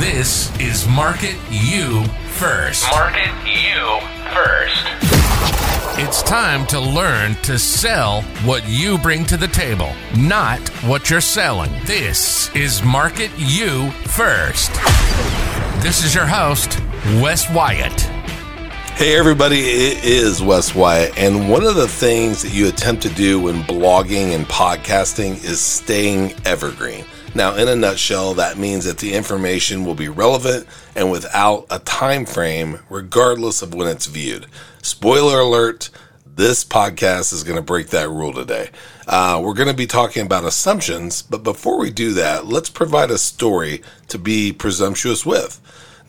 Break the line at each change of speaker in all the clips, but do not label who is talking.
This is Market You First.
Market you first.
It's time to learn to sell what you bring to the table, not what you're selling. This is Market You First. This is your host, Wes Wyatt.
Hey, everybody, it is Wes Wyatt. And one of the things that you attempt to do when blogging and podcasting is staying evergreen. Now, in a nutshell, that means that the information will be relevant and without a time frame, regardless of when it's viewed. Spoiler alert, this podcast is going to break that rule today. Uh, we're going to be talking about assumptions, but before we do that, let's provide a story to be presumptuous with.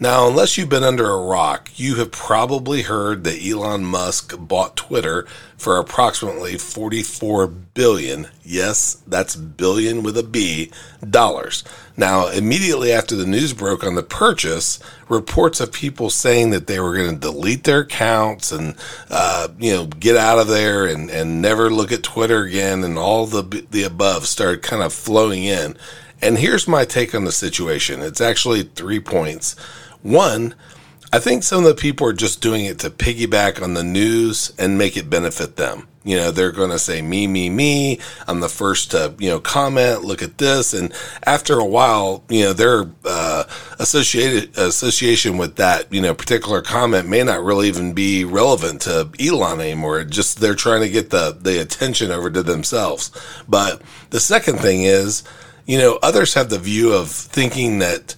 Now, unless you've been under a rock, you have probably heard that Elon Musk bought Twitter for approximately 44 billion. Yes, that's billion with a B dollars. Now, immediately after the news broke on the purchase, reports of people saying that they were going to delete their accounts and, uh, you know, get out of there and, and never look at Twitter again and all the, the above started kind of flowing in. And here's my take on the situation. It's actually three points. One, I think some of the people are just doing it to piggyback on the news and make it benefit them. You know, they're going to say me, me, me. I'm the first to, you know, comment, look at this. And after a while, you know, their, uh, associated association with that, you know, particular comment may not really even be relevant to Elon anymore. Just they're trying to get the, the attention over to themselves. But the second thing is, you know, others have the view of thinking that,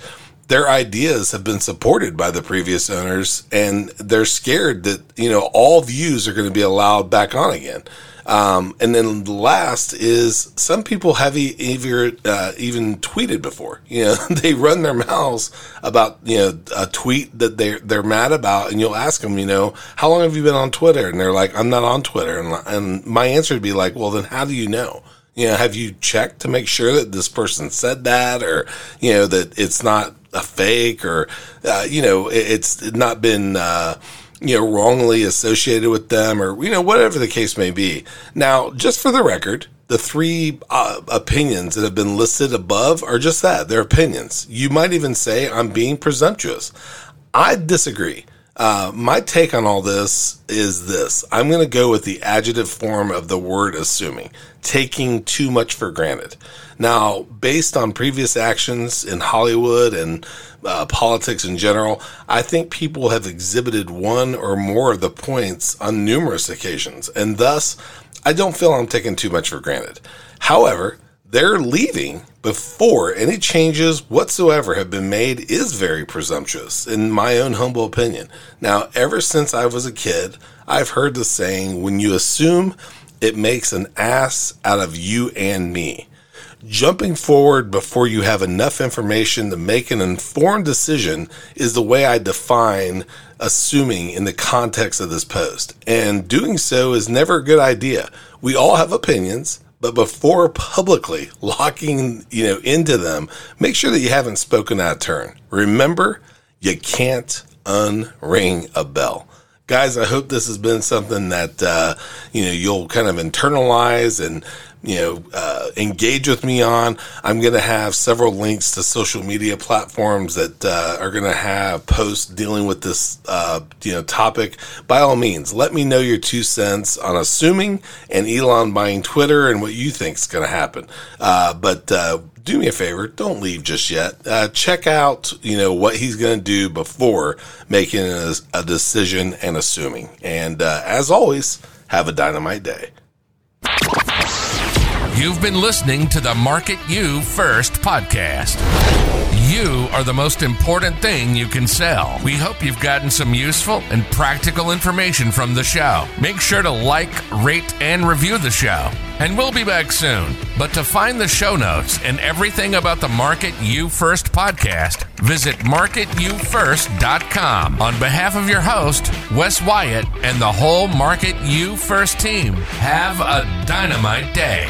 their ideas have been supported by the previous owners and they're scared that, you know, all views are going to be allowed back on again. Um, and then the last is some people have even, uh, even tweeted before, you know, they run their mouths about, you know, a tweet that they're, they're mad about. And you'll ask them, you know, how long have you been on Twitter? And they're like, I'm not on Twitter. And, and my answer would be like, well, then how do you know? You know, have you checked to make sure that this person said that or, you know, that it's not a fake or, uh, you know, it, it's not been, uh, you know, wrongly associated with them or, you know, whatever the case may be. Now, just for the record, the three uh, opinions that have been listed above are just that. They're opinions. You might even say I'm being presumptuous. I disagree. Uh, my take on all this is this. I'm going to go with the adjective form of the word assuming, taking too much for granted. Now, based on previous actions in Hollywood and uh, politics in general, I think people have exhibited one or more of the points on numerous occasions, and thus, I don't feel I'm taking too much for granted. However, they're leaving before any changes whatsoever have been made is very presumptuous, in my own humble opinion. Now, ever since I was a kid, I've heard the saying, when you assume, it makes an ass out of you and me. Jumping forward before you have enough information to make an informed decision is the way I define assuming in the context of this post. And doing so is never a good idea. We all have opinions but before publicly locking, you know, into them, make sure that you haven't spoken out of turn. Remember, you can't unring a bell. Guys, I hope this has been something that, uh, you know, you'll kind of internalize and you know, uh, engage with me on. I'm going to have several links to social media platforms that uh, are going to have posts dealing with this, uh, you know, topic. By all means, let me know your two cents on assuming and Elon buying Twitter and what you think is going to happen. Uh, but uh, do me a favor, don't leave just yet. Uh, check out, you know, what he's going to do before making a, a, decision and assuming. And as always, have a dynamite day.
You've been listening to the Market You First podcast. You are the most important thing you can sell. We hope you've gotten some useful and practical information from the show. Make sure to like, rate, and review the show. And we'll be back soon. But to find the show notes and everything about the Market You First podcast, visit marketyoufirst.com. On behalf of your host, Wes Wyatt, and the whole Market You First team, have a dynamite day.